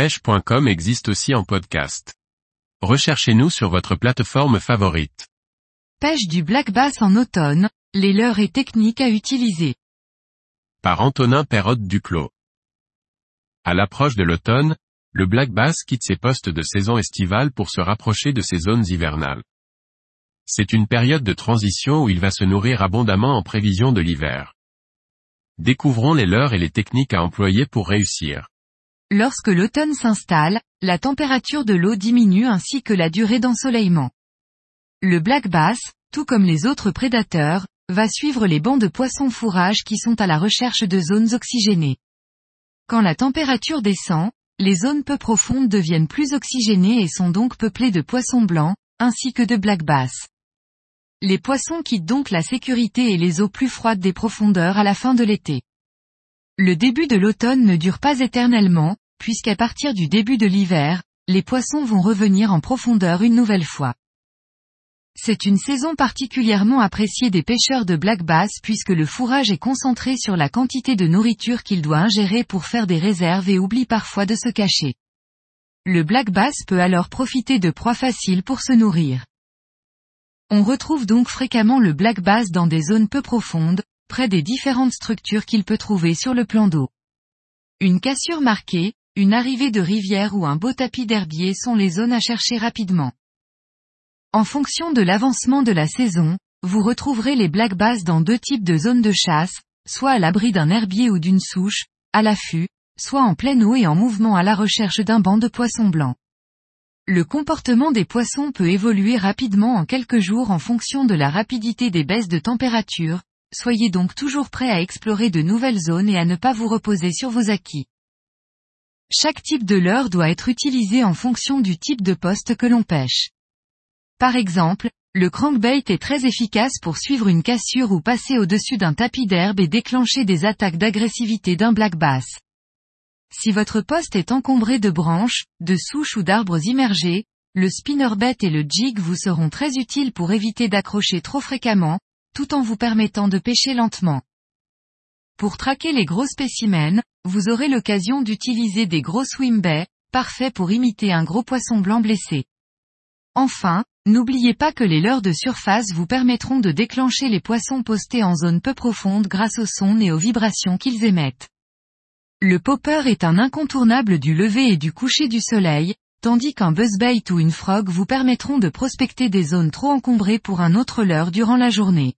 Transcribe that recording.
pêche.com existe aussi en podcast. Recherchez-nous sur votre plateforme favorite. Pêche du black bass en automne, les leurres et techniques à utiliser. Par Antonin Perrotte Duclos. À l'approche de l'automne, le black bass quitte ses postes de saison estivale pour se rapprocher de ses zones hivernales. C'est une période de transition où il va se nourrir abondamment en prévision de l'hiver. Découvrons les leurres et les techniques à employer pour réussir. Lorsque l'automne s'installe, la température de l'eau diminue ainsi que la durée d'ensoleillement. Le black bass, tout comme les autres prédateurs, va suivre les bancs de poissons fourrage qui sont à la recherche de zones oxygénées. Quand la température descend, les zones peu profondes deviennent plus oxygénées et sont donc peuplées de poissons blancs, ainsi que de black bass. Les poissons quittent donc la sécurité et les eaux plus froides des profondeurs à la fin de l'été. Le début de l'automne ne dure pas éternellement, puisqu'à partir du début de l'hiver, les poissons vont revenir en profondeur une nouvelle fois. C'est une saison particulièrement appréciée des pêcheurs de black bass puisque le fourrage est concentré sur la quantité de nourriture qu'il doit ingérer pour faire des réserves et oublie parfois de se cacher. Le black bass peut alors profiter de proies faciles pour se nourrir. On retrouve donc fréquemment le black bass dans des zones peu profondes, près des différentes structures qu'il peut trouver sur le plan d'eau. Une cassure marquée, une arrivée de rivière ou un beau tapis d'herbier sont les zones à chercher rapidement. En fonction de l'avancement de la saison, vous retrouverez les black bass dans deux types de zones de chasse, soit à l'abri d'un herbier ou d'une souche, à l'affût, soit en pleine eau et en mouvement à la recherche d'un banc de poissons blancs. Le comportement des poissons peut évoluer rapidement en quelques jours en fonction de la rapidité des baisses de température, soyez donc toujours prêt à explorer de nouvelles zones et à ne pas vous reposer sur vos acquis. Chaque type de leurre doit être utilisé en fonction du type de poste que l'on pêche. Par exemple, le crankbait est très efficace pour suivre une cassure ou passer au-dessus d'un tapis d'herbe et déclencher des attaques d'agressivité d'un black bass. Si votre poste est encombré de branches, de souches ou d'arbres immergés, le spinnerbait et le jig vous seront très utiles pour éviter d'accrocher trop fréquemment, tout en vous permettant de pêcher lentement. Pour traquer les gros spécimens, vous aurez l'occasion d'utiliser des gros swim baits, parfaits pour imiter un gros poisson blanc blessé. Enfin, n'oubliez pas que les leurres de surface vous permettront de déclencher les poissons postés en zone peu profonde grâce aux sons et aux vibrations qu'ils émettent. Le popper est un incontournable du lever et du coucher du soleil, tandis qu'un buzzbait ou une frog vous permettront de prospecter des zones trop encombrées pour un autre leurre durant la journée.